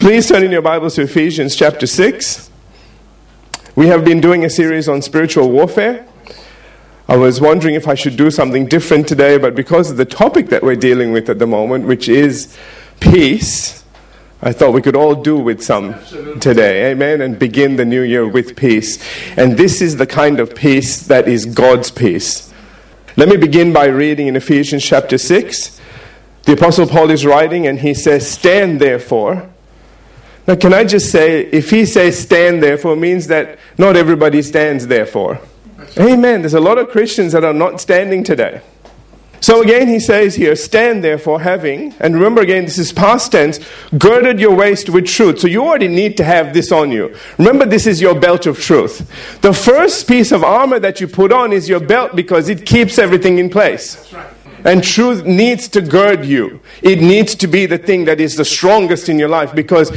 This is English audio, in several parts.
Please turn in your Bibles to Ephesians chapter 6. We have been doing a series on spiritual warfare. I was wondering if I should do something different today, but because of the topic that we're dealing with at the moment, which is peace, I thought we could all do with some today. Amen. And begin the new year with peace. And this is the kind of peace that is God's peace. Let me begin by reading in Ephesians chapter 6. The Apostle Paul is writing and he says, Stand therefore. Now, can I just say, if he says stand therefore, means that not everybody stands therefore. Amen. There's a lot of Christians that are not standing today. So again, he says here, stand therefore, having, and remember again, this is past tense, girded your waist with truth. So you already need to have this on you. Remember, this is your belt of truth. The first piece of armor that you put on is your belt because it keeps everything in place. That's right. And truth needs to gird you. It needs to be the thing that is the strongest in your life because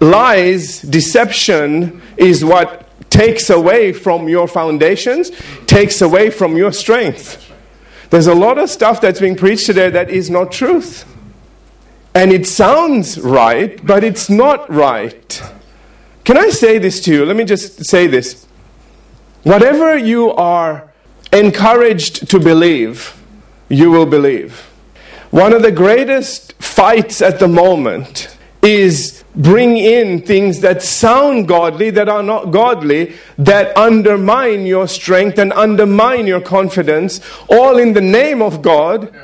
lies, deception is what takes away from your foundations, takes away from your strength. There's a lot of stuff that's being preached today that is not truth. And it sounds right, but it's not right. Can I say this to you? Let me just say this. Whatever you are encouraged to believe, you will believe. One of the greatest fights at the moment is bring in things that sound godly that are not godly that undermine your strength and undermine your confidence all in the name of God.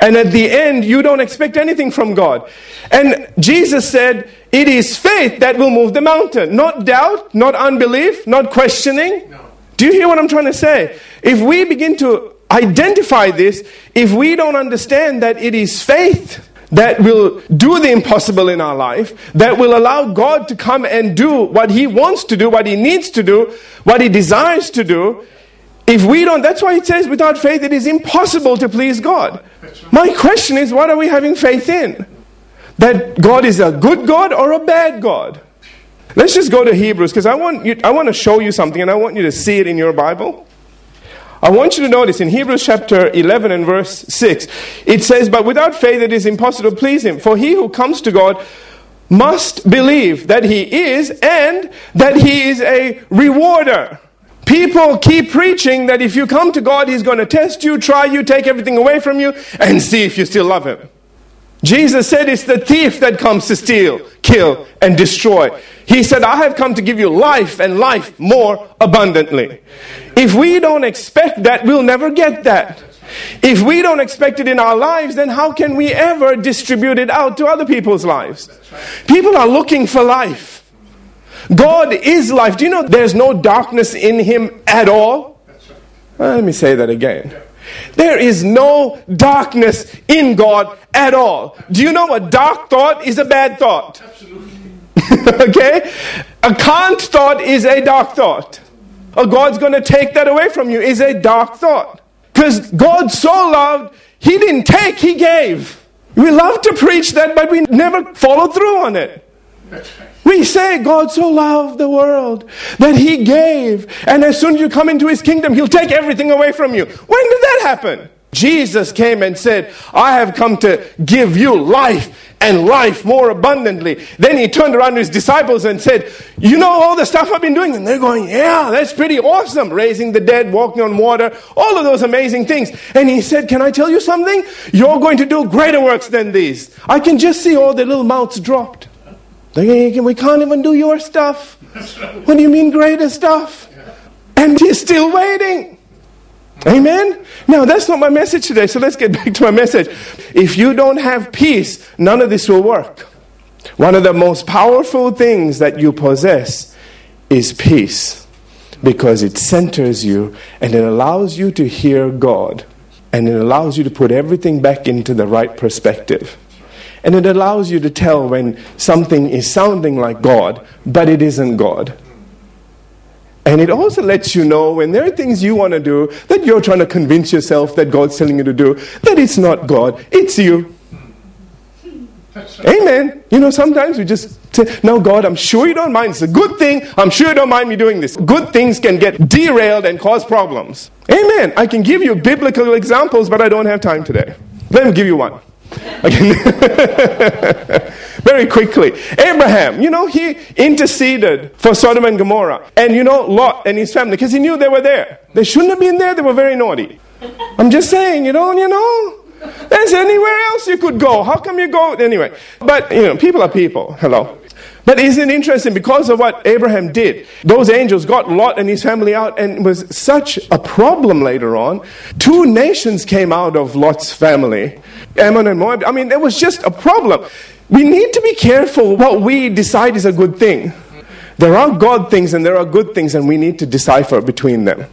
And at the end you don't expect anything from God. And Jesus said it is faith that will move the mountain. Not doubt not unbelief not questioning. Do you hear what I'm trying to say? If we begin to identify this if we don't understand that it is faith that will do the impossible in our life, that will allow God to come and do what He wants to do, what He needs to do, what He desires to do. If we don't, that's why it says without faith it is impossible to please God. My question is, what are we having faith in? That God is a good God or a bad God? Let's just go to Hebrews because I want, you, I want to show you something and I want you to see it in your Bible. I want you to notice in Hebrews chapter 11 and verse 6, it says, But without faith it is impossible to please him. For he who comes to God must believe that he is and that he is a rewarder. People keep preaching that if you come to God, he's going to test you, try you, take everything away from you, and see if you still love him. Jesus said it's the thief that comes to steal, kill, and destroy. He said, I have come to give you life and life more abundantly. If we don't expect that, we'll never get that. If we don't expect it in our lives, then how can we ever distribute it out to other people's lives? People are looking for life. God is life. Do you know there's no darkness in Him at all? Let me say that again. There is no darkness in God at all. Do you know a dark thought is a bad thought? Absolutely. okay? A can't thought is a dark thought. Or God's going to take that away from you is a dark thought. Because God so loved, He didn't take, He gave. We love to preach that, but we never follow through on it. We say God so loved the world that He gave, and as soon as you come into His kingdom, He'll take everything away from you. When did that happen? Jesus came and said, I have come to give you life and life more abundantly. Then he turned around to his disciples and said, You know all the stuff I've been doing? And they're going, Yeah, that's pretty awesome. Raising the dead, walking on water, all of those amazing things. And he said, Can I tell you something? You're going to do greater works than these. I can just see all the little mouths dropped. We can't even do your stuff. What do you mean, greater stuff? And he's still waiting. Amen? Now, that's not my message today, so let's get back to my message. If you don't have peace, none of this will work. One of the most powerful things that you possess is peace because it centers you and it allows you to hear God and it allows you to put everything back into the right perspective. And it allows you to tell when something is sounding like God, but it isn't God. And it also lets you know when there are things you want to do that you're trying to convince yourself that God's telling you to do, that it's not God, it's you. Amen. You know, sometimes we just say, No, God, I'm sure you don't mind. It's a good thing. I'm sure you don't mind me doing this. Good things can get derailed and cause problems. Amen. I can give you biblical examples, but I don't have time today. Let me give you one. very quickly. Abraham, you know, he interceded for Sodom and Gomorrah. And you know, Lot and his family, because he knew they were there. They shouldn't have been there, they were very naughty. I'm just saying, you know, you know. There's anywhere else you could go. How come you go? Anyway, but, you know, people are people. Hello. But isn't it interesting? Because of what Abraham did, those angels got Lot and his family out, and it was such a problem later on. Two nations came out of Lot's family Ammon and Moab. I mean, it was just a problem. We need to be careful what we decide is a good thing. There are God things and there are good things, and we need to decipher between them.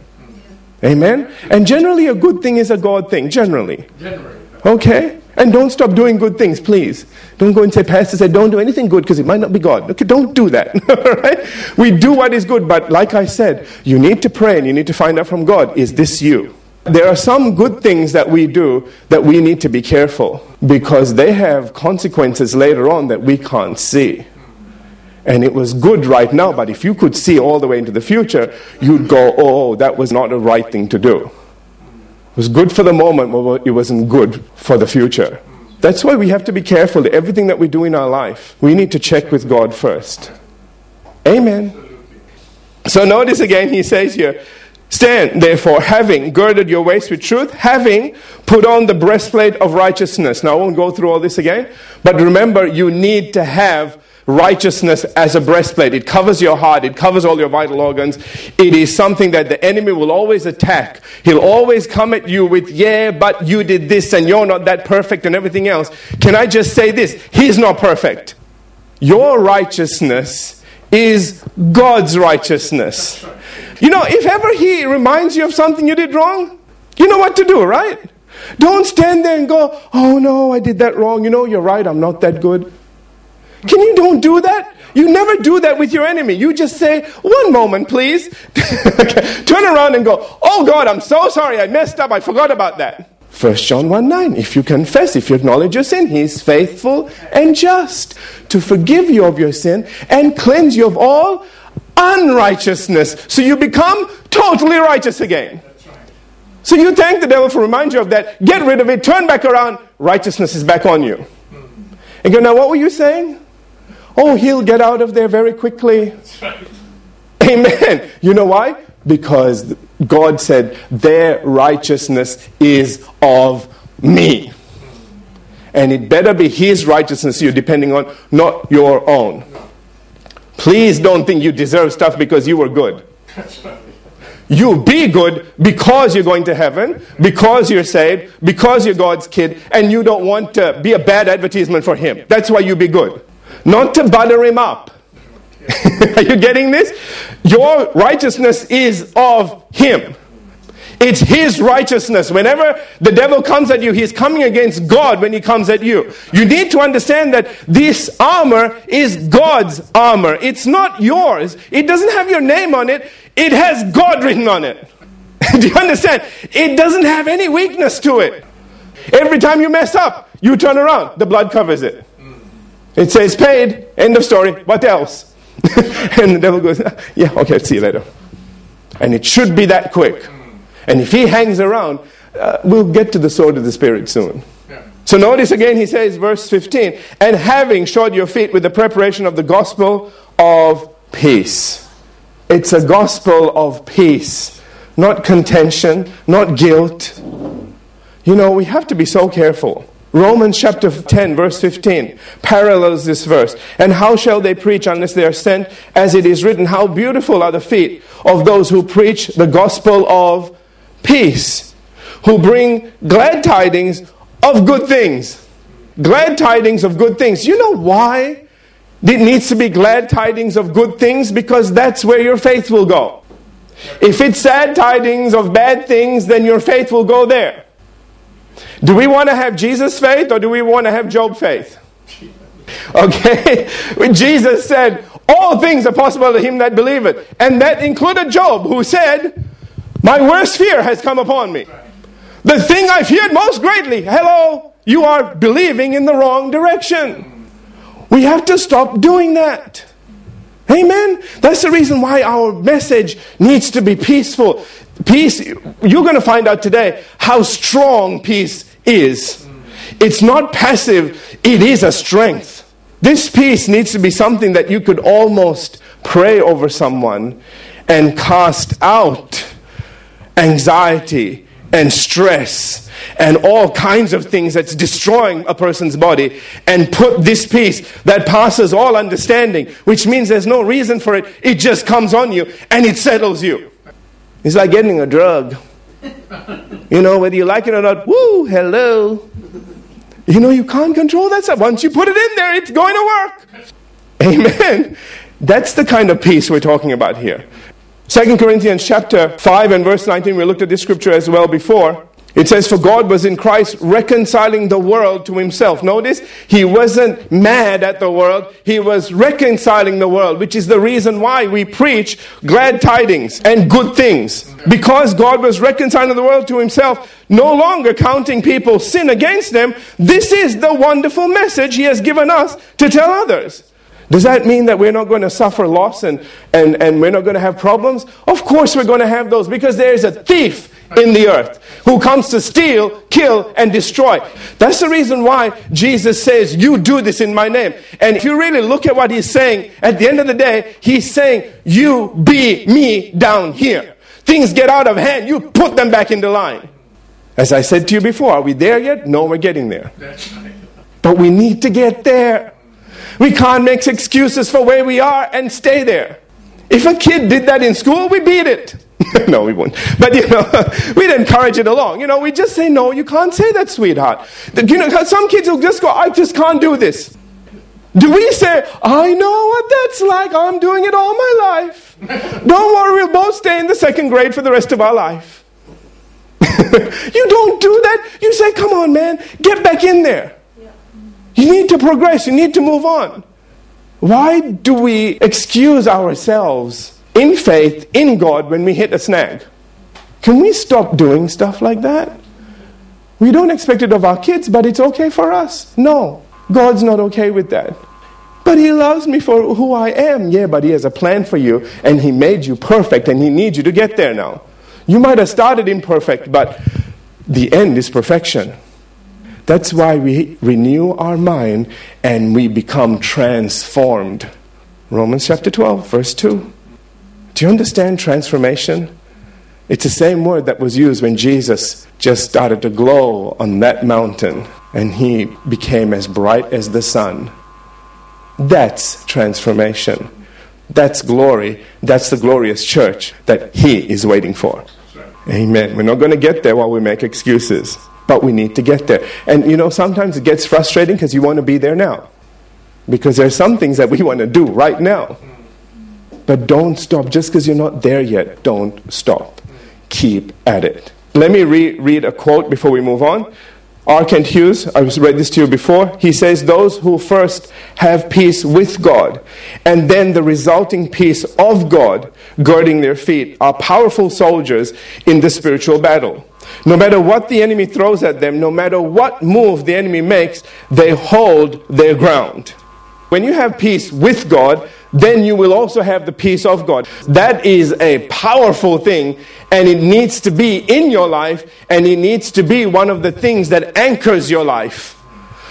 Amen? And generally, a good thing is a God thing, generally. generally. Okay? And don't stop doing good things, please. Don't go and say, Pastor said, don't do anything good because it might not be God. Okay, don't do that. right? We do what is good, but like I said, you need to pray and you need to find out from God, is this you? There are some good things that we do that we need to be careful because they have consequences later on that we can't see. And it was good right now, but if you could see all the way into the future, you'd go, oh, that was not the right thing to do. It was good for the moment, but it wasn't good for the future. That's why we have to be careful. Everything that we do in our life, we need to check with God first. Amen. So notice again, he says here, Stand, therefore, having girded your waist with truth, having put on the breastplate of righteousness. Now, I won't go through all this again, but remember, you need to have righteousness as a breastplate. It covers your heart, it covers all your vital organs. It is something that the enemy will always attack. He'll always come at you with, yeah, but you did this and you're not that perfect and everything else. Can I just say this? He's not perfect. Your righteousness is God's righteousness. You know, if ever he reminds you of something you did wrong, you know what to do, right? Don't stand there and go, oh no, I did that wrong. You know, you're right, I'm not that good. Can you don't do that? You never do that with your enemy. You just say, one moment, please. Turn around and go, oh God, I'm so sorry. I messed up. I forgot about that. 1 John 1 9. If you confess, if you acknowledge your sin, he is faithful and just to forgive you of your sin and cleanse you of all unrighteousness. So you become totally righteous again. So you thank the devil for reminding you of that. Get rid of it. Turn back around. Righteousness is back on you. And go, now what were you saying? Oh, he'll get out of there very quickly. Amen. You know why? Because God said, their righteousness is of me. And it better be his righteousness you're depending on, not your own. Please don't think you deserve stuff because you were good. You be good because you're going to heaven, because you're saved, because you're God's kid, and you don't want to be a bad advertisement for Him. That's why you be good not to butter him up. Are you getting this? Your righteousness is of him. It's his righteousness. Whenever the devil comes at you, he's coming against God when he comes at you. You need to understand that this armor is God's armor. It's not yours. It doesn't have your name on it, it has God written on it. Do you understand? It doesn't have any weakness to it. Every time you mess up, you turn around, the blood covers it. It says paid, end of story. What else? and the devil goes, Yeah, okay, see you later. And it should be that quick. And if he hangs around, uh, we'll get to the sword of the Spirit soon. So notice again, he says, verse 15, and having shod your feet with the preparation of the gospel of peace. It's a gospel of peace, not contention, not guilt. You know, we have to be so careful. Romans chapter 10, verse 15 parallels this verse. And how shall they preach unless they are sent? As it is written, How beautiful are the feet of those who preach the gospel of peace, who bring glad tidings of good things. Glad tidings of good things. You know why it needs to be glad tidings of good things? Because that's where your faith will go. If it's sad tidings of bad things, then your faith will go there. Do we want to have Jesus faith or do we want to have Job faith? Okay? Jesus said, All things are possible to him that believeth. And that included Job, who said, My worst fear has come upon me. The thing I feared most greatly, hello, you are believing in the wrong direction. We have to stop doing that. Amen? That's the reason why our message needs to be peaceful. Peace, you're going to find out today how strong peace is. It's not passive, it is a strength. This peace needs to be something that you could almost pray over someone and cast out anxiety and stress and all kinds of things that's destroying a person's body and put this peace that passes all understanding, which means there's no reason for it. It just comes on you and it settles you. It's like getting a drug. You know, whether you like it or not, woo, hello. You know, you can't control that stuff. Once you put it in there, it's going to work. Amen. That's the kind of peace we're talking about here. 2 Corinthians chapter 5 and verse 19, we looked at this scripture as well before. It says, For God was in Christ reconciling the world to himself. Notice, he wasn't mad at the world, he was reconciling the world, which is the reason why we preach glad tidings and good things. Because God was reconciling the world to himself, no longer counting people's sin against them, this is the wonderful message he has given us to tell others. Does that mean that we're not going to suffer loss and, and, and we're not going to have problems? Of course, we're going to have those because there's a thief in the earth who comes to steal, kill, and destroy. That's the reason why Jesus says, You do this in my name. And if you really look at what he's saying, at the end of the day, he's saying, You be me down here. Things get out of hand, you put them back into line. As I said to you before, are we there yet? No, we're getting there. But we need to get there. We can't make excuses for where we are and stay there. If a kid did that in school, we beat it. no, we won't. But you know, we'd encourage it along. You know, we just say, no, you can't say that, sweetheart. You know, some kids will just go, I just can't do this. Do we say, I know what that's like, I'm doing it all my life? don't worry, we'll both stay in the second grade for the rest of our life. you don't do that. You say, come on, man, get back in there. You need to progress, you need to move on. Why do we excuse ourselves in faith in God when we hit a snag? Can we stop doing stuff like that? We don't expect it of our kids, but it's okay for us. No, God's not okay with that. But He loves me for who I am. Yeah, but He has a plan for you, and He made you perfect, and He needs you to get there now. You might have started imperfect, but the end is perfection. That's why we renew our mind and we become transformed. Romans chapter 12, verse 2. Do you understand transformation? It's the same word that was used when Jesus just started to glow on that mountain and he became as bright as the sun. That's transformation. That's glory. That's the glorious church that he is waiting for. Amen. We're not going to get there while we make excuses but we need to get there. And you know, sometimes it gets frustrating because you want to be there now. Because there are some things that we want to do right now. But don't stop. Just because you're not there yet, don't stop. Keep at it. Let me re- read a quote before we move on. R. Kent Hughes, I've read this to you before. He says, Those who first have peace with God and then the resulting peace of God girding their feet are powerful soldiers in the spiritual battle. No matter what the enemy throws at them, no matter what move the enemy makes, they hold their ground. When you have peace with God, then you will also have the peace of God. That is a powerful thing, and it needs to be in your life, and it needs to be one of the things that anchors your life.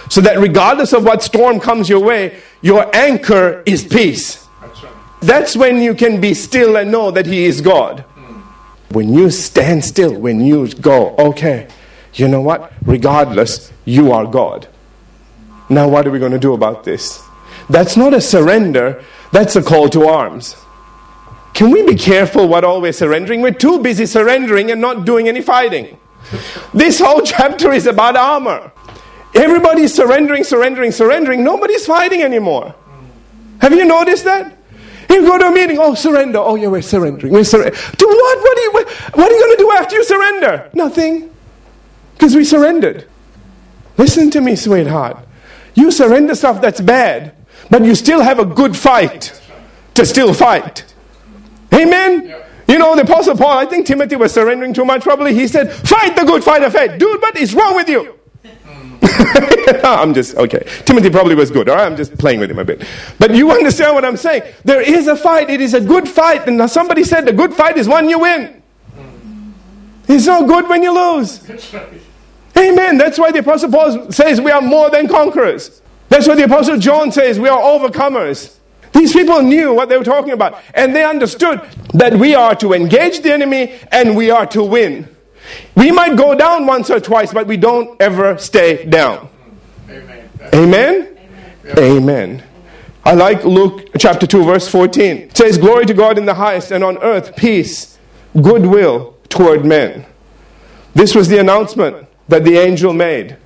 So that regardless of what storm comes your way, your anchor is peace. That's when you can be still and know that He is God. When you stand still, when you go, okay, you know what? Regardless, you are God. Now, what are we going to do about this? That's not a surrender, that's a call to arms. Can we be careful what all we're surrendering? We're too busy surrendering and not doing any fighting. This whole chapter is about armor. Everybody's surrendering, surrendering, surrendering. Nobody's fighting anymore. Have you noticed that? You go to a meeting, oh, surrender. Oh, yeah, we're surrendering. We're surrendering. To what? What are you, what are you going to do after you surrender? Nothing. Because we surrendered. Listen to me, sweetheart. You surrender stuff that's bad, but you still have a good fight to still fight. Amen? You know, the Apostle Paul, I think Timothy was surrendering too much probably. He said, Fight the good fight of faith. Dude, what is wrong with you? I'm just, okay. Timothy probably was good, all right? I'm just playing with him a bit. But you understand what I'm saying. There is a fight. It is a good fight. And somebody said the good fight is one you win. It's not good when you lose. Amen. That's why the Apostle Paul says we are more than conquerors. That's what the Apostle John says. We are overcomers. These people knew what they were talking about, and they understood that we are to engage the enemy and we are to win. We might go down once or twice, but we don't ever stay down. Amen. Amen. Amen. I like Luke chapter 2, verse 14. It says, Glory to God in the highest, and on earth peace, goodwill toward men. This was the announcement that the angel made.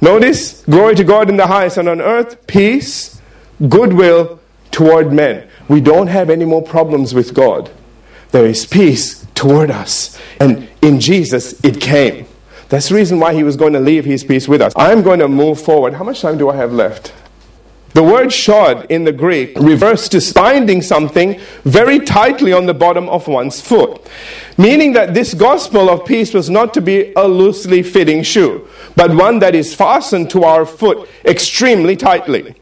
Notice, glory to God in the highest, and on earth peace, goodwill toward men. We don't have any more problems with God. There is peace toward us. And in Jesus, it came. That's the reason why he was going to leave his peace with us. I'm going to move forward. How much time do I have left? The word shod in the Greek refers to binding something very tightly on the bottom of one's foot, meaning that this gospel of peace was not to be a loosely fitting shoe, but one that is fastened to our foot extremely tightly.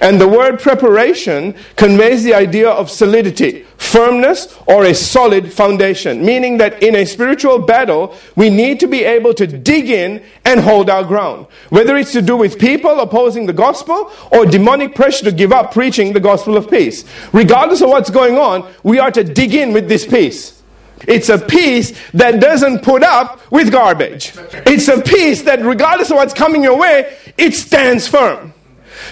And the word preparation conveys the idea of solidity, firmness, or a solid foundation, meaning that in a spiritual battle, we need to be able to dig in and hold our ground. Whether it's to do with people opposing the gospel or demonic pressure to give up preaching the gospel of peace. Regardless of what's going on, we are to dig in with this peace. It's a peace that doesn't put up with garbage. It's a peace that, regardless of what's coming your way, it stands firm.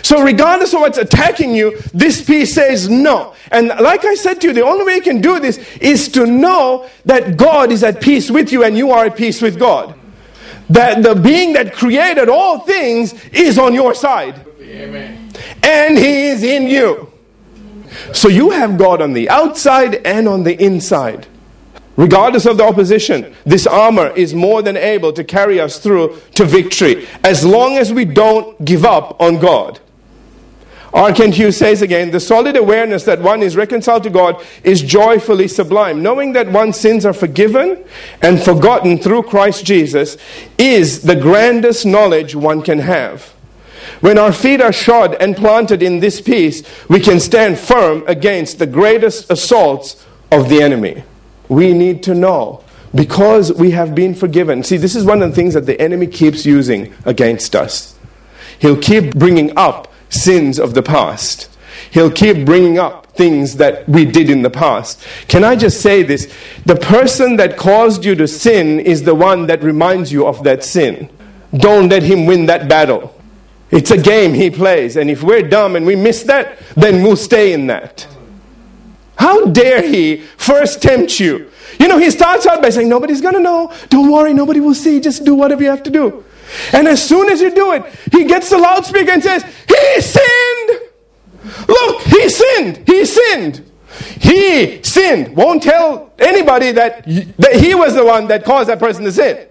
So, regardless of what's attacking you, this peace says no. And like I said to you, the only way you can do this is to know that God is at peace with you and you are at peace with God. That the being that created all things is on your side. Amen. And He is in you. So, you have God on the outside and on the inside. Regardless of the opposition, this armor is more than able to carry us through to victory as long as we don't give up on God. R. Hughes says again, the solid awareness that one is reconciled to God is joyfully sublime. Knowing that one's sins are forgiven and forgotten through Christ Jesus is the grandest knowledge one can have. When our feet are shod and planted in this peace, we can stand firm against the greatest assaults of the enemy we need to know because we have been forgiven. See, this is one of the things that the enemy keeps using against us. He'll keep bringing up sins of the past. He'll keep bringing up things that we did in the past. Can I just say this? The person that caused you to sin is the one that reminds you of that sin. Don't let him win that battle. It's a game he plays, and if we're dumb and we miss that, then we'll stay in that. How dare he first tempt you? You know, he starts out by saying, Nobody's to know. Don't worry, nobody will see. Just do whatever you have to do. And as soon as you do it, he gets the loudspeaker and says, He sinned. Look, he sinned. He sinned. He sinned. Won't tell anybody that, that he was the one that caused that person to sin.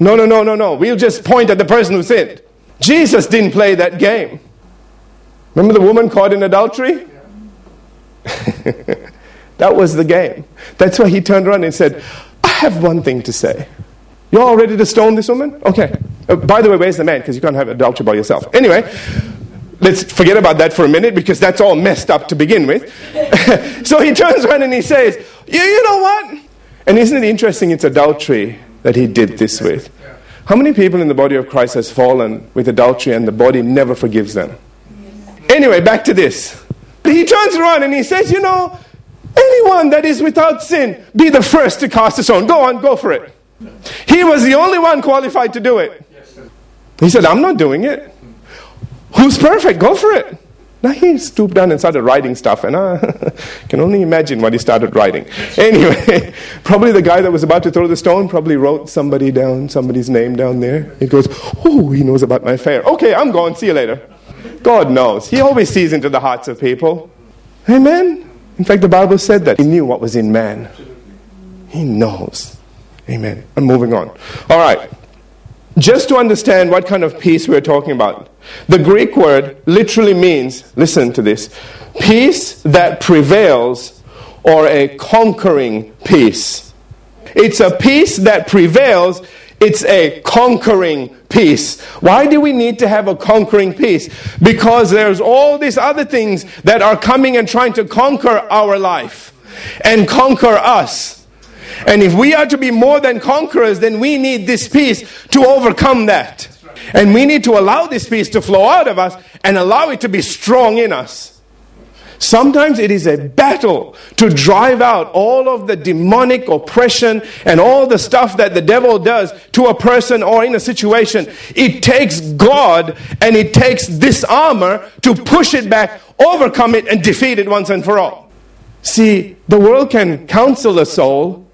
No, no, no, no, no. We'll just point at the person who sinned. Jesus didn't play that game. Remember the woman caught in adultery? that was the game. That's why he turned around and said, I have one thing to say. You're all ready to stone this woman? Okay. Uh, by the way, where's the man? Because you can't have adultery by yourself. Anyway, let's forget about that for a minute because that's all messed up to begin with. so he turns around and he says, you, you know what? And isn't it interesting? It's adultery that he did this with. How many people in the body of Christ has fallen with adultery and the body never forgives them? Anyway, back to this he turns around and he says, You know, anyone that is without sin, be the first to cast a stone. Go on, go for it. He was the only one qualified to do it. He said, I'm not doing it. Who's perfect? Go for it. Now he stooped down and started writing stuff, and I can only imagine what he started writing. Anyway, probably the guy that was about to throw the stone probably wrote somebody down, somebody's name down there. He goes, Oh, he knows about my affair. Okay, I'm going. See you later. God knows. He always sees into the hearts of people. Amen. In fact, the Bible said that He knew what was in man. He knows. Amen. I'm moving on. All right. Just to understand what kind of peace we're talking about, the Greek word literally means, listen to this, peace that prevails or a conquering peace. It's a peace that prevails it's a conquering peace. Why do we need to have a conquering peace? Because there's all these other things that are coming and trying to conquer our life and conquer us. And if we are to be more than conquerors, then we need this peace to overcome that. And we need to allow this peace to flow out of us and allow it to be strong in us. Sometimes it is a battle to drive out all of the demonic oppression and all the stuff that the devil does to a person or in a situation. It takes God and it takes this armor to push it back, overcome it, and defeat it once and for all. See, the world can counsel a soul,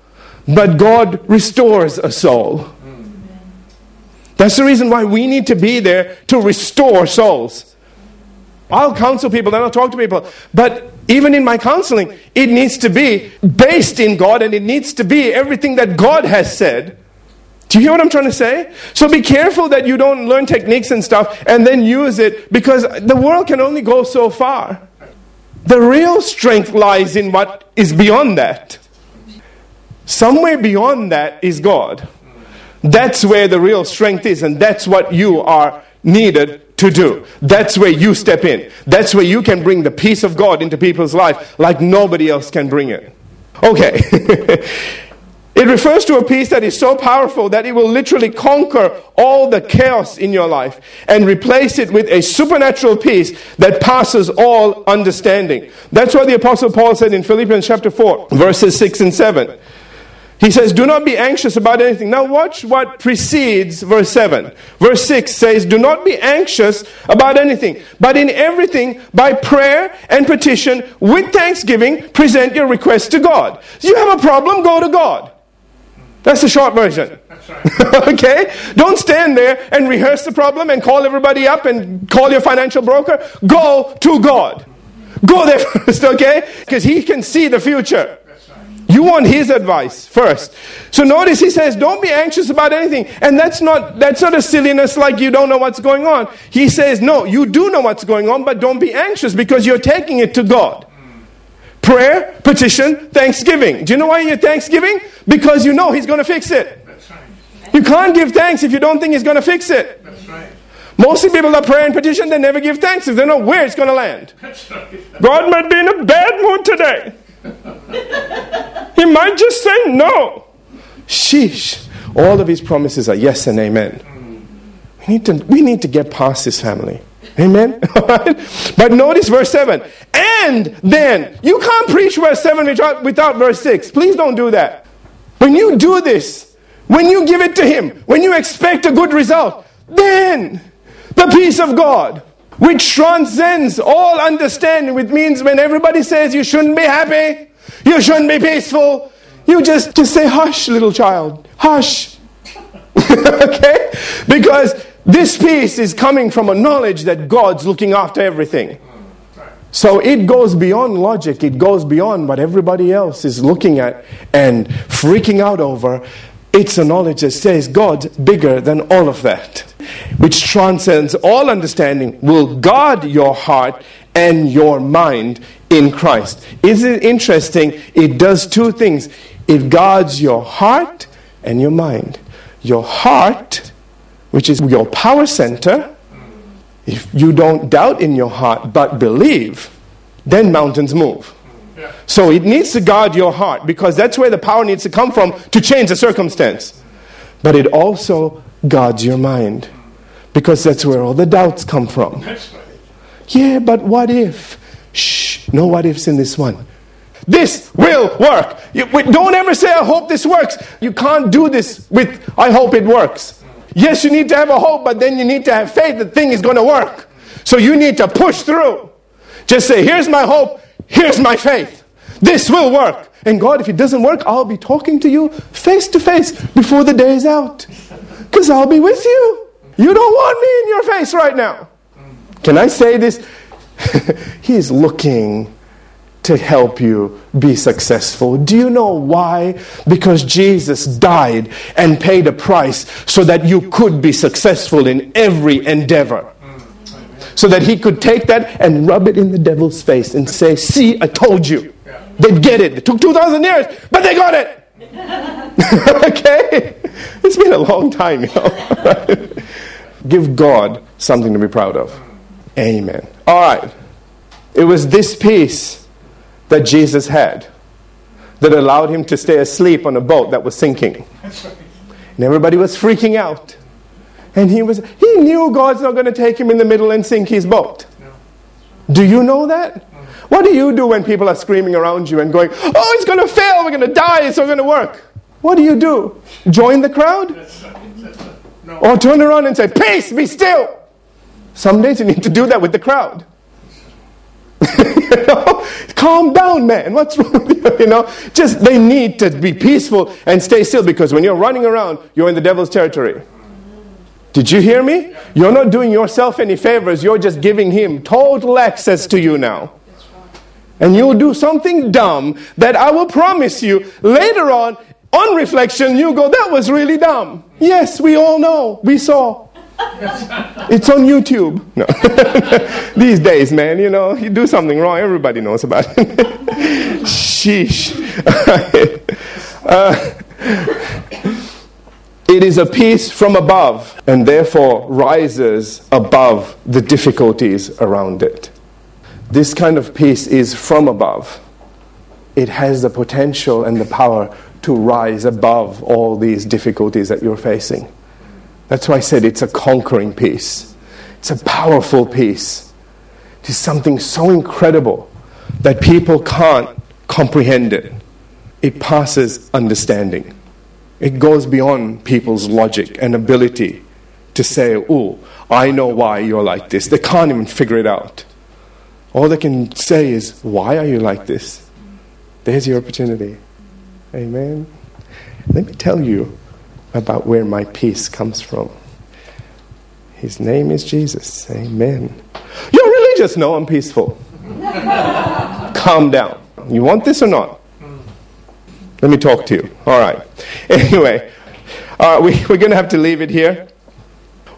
but God restores a soul. That's the reason why we need to be there to restore souls. I'll counsel people and I'll talk to people. But even in my counseling, it needs to be based in God and it needs to be everything that God has said. Do you hear what I'm trying to say? So be careful that you don't learn techniques and stuff and then use it because the world can only go so far. The real strength lies in what is beyond that. Somewhere beyond that is God. That's where the real strength is, and that's what you are needed to do. That's where you step in. That's where you can bring the peace of God into people's life like nobody else can bring it. Okay. it refers to a peace that is so powerful that it will literally conquer all the chaos in your life and replace it with a supernatural peace that passes all understanding. That's what the apostle Paul said in Philippians chapter 4 verses 6 and 7. He says, Do not be anxious about anything. Now, watch what precedes verse 7. Verse 6 says, Do not be anxious about anything, but in everything, by prayer and petition, with thanksgiving, present your requests to God. You have a problem, go to God. That's the short version. Okay? Don't stand there and rehearse the problem and call everybody up and call your financial broker. Go to God. Go there first, okay? Because He can see the future. You want his advice first. So notice he says, don't be anxious about anything. And that's not, that's not a silliness like you don't know what's going on. He says, no, you do know what's going on, but don't be anxious because you're taking it to God. Prayer, petition, thanksgiving. Do you know why you're thanksgiving? Because you know he's going to fix it. You can't give thanks if you don't think he's going to fix it. Most people that pray and petition, they never give thanks if they know where it's going to land. God might be in a bad mood today. he might just say no. Sheesh. All of his promises are yes and amen. We need to, we need to get past this family. Amen? but notice verse 7. And then, you can't preach verse 7 without, without verse 6. Please don't do that. When you do this, when you give it to Him, when you expect a good result, then the peace of God which transcends all understanding, which means when everybody says you shouldn't be happy, you shouldn't be peaceful, you just, just say, hush, little child, hush. okay? Because this peace is coming from a knowledge that God's looking after everything. So it goes beyond logic, it goes beyond what everybody else is looking at and freaking out over. It's a knowledge that says God's bigger than all of that which transcends all understanding, will guard your heart and your mind in Christ. Isn't it interesting? It does two things it guards your heart and your mind. Your heart, which is your power center, if you don't doubt in your heart but believe, then mountains move. So it needs to guard your heart because that's where the power needs to come from to change the circumstance. But it also guards your mind because that's where all the doubts come from. Yeah, but what if? Shh, no what ifs in this one. This will work. You, don't ever say, I hope this works. You can't do this with, I hope it works. Yes, you need to have a hope, but then you need to have faith that thing is going to work. So you need to push through. Just say, here's my hope, here's my faith. This will work. And God, if it doesn't work, I'll be talking to you face to face before the day is out. Because I'll be with you. You don't want me in your face right now. Can I say this? He's looking to help you be successful. Do you know why? Because Jesus died and paid a price so that you could be successful in every endeavor. So that he could take that and rub it in the devil's face and say, See, I told you. They'd get it. It took 2,000 years, but they got it. okay? It's been a long time, you know. Give God something to be proud of. Amen. All right. It was this peace that Jesus had that allowed him to stay asleep on a boat that was sinking. And everybody was freaking out. And he was he knew God's not going to take him in the middle and sink his boat. Do you know that? What do you do when people are screaming around you and going, "Oh, it's going to fail. We're going to die. It's not going to work." What do you do? Join the crowd? Or turn around and say, "Peace, be still." Some days you need to do that with the crowd. you know? Calm down, man. What's wrong with you? You know, just they need to be peaceful and stay still because when you're running around, you're in the devil's territory. Did you hear me? You're not doing yourself any favors. You're just giving him total access to you now. And you'll do something dumb that I will promise you later on, on reflection, you go, that was really dumb. Yes, we all know. We saw. It's on YouTube. No. These days, man, you know, you do something wrong, everybody knows about it. Sheesh. uh, it is a peace from above and therefore rises above the difficulties around it. This kind of peace is from above. It has the potential and the power to rise above all these difficulties that you're facing. That's why I said it's a conquering peace. It's a powerful peace. It is something so incredible that people can't comprehend it. It passes understanding. It goes beyond people's logic and ability to say, oh, I know why you're like this. They can't even figure it out. All they can say is, why are you like this? There's your opportunity. Amen. Let me tell you about where my peace comes from. His name is Jesus. Amen. You're religious? No, I'm peaceful. Calm down. You want this or not? Let me talk to you. All right. Anyway, uh, we, we're going to have to leave it here.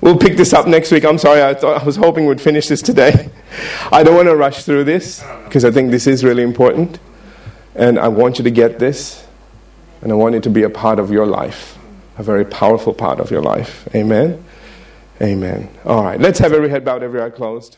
We'll pick this up next week. I'm sorry, I, thought, I was hoping we'd finish this today. I don't want to rush through this because I think this is really important. And I want you to get this. And I want it to be a part of your life, a very powerful part of your life. Amen. Amen. All right. Let's have every head bowed, every eye closed.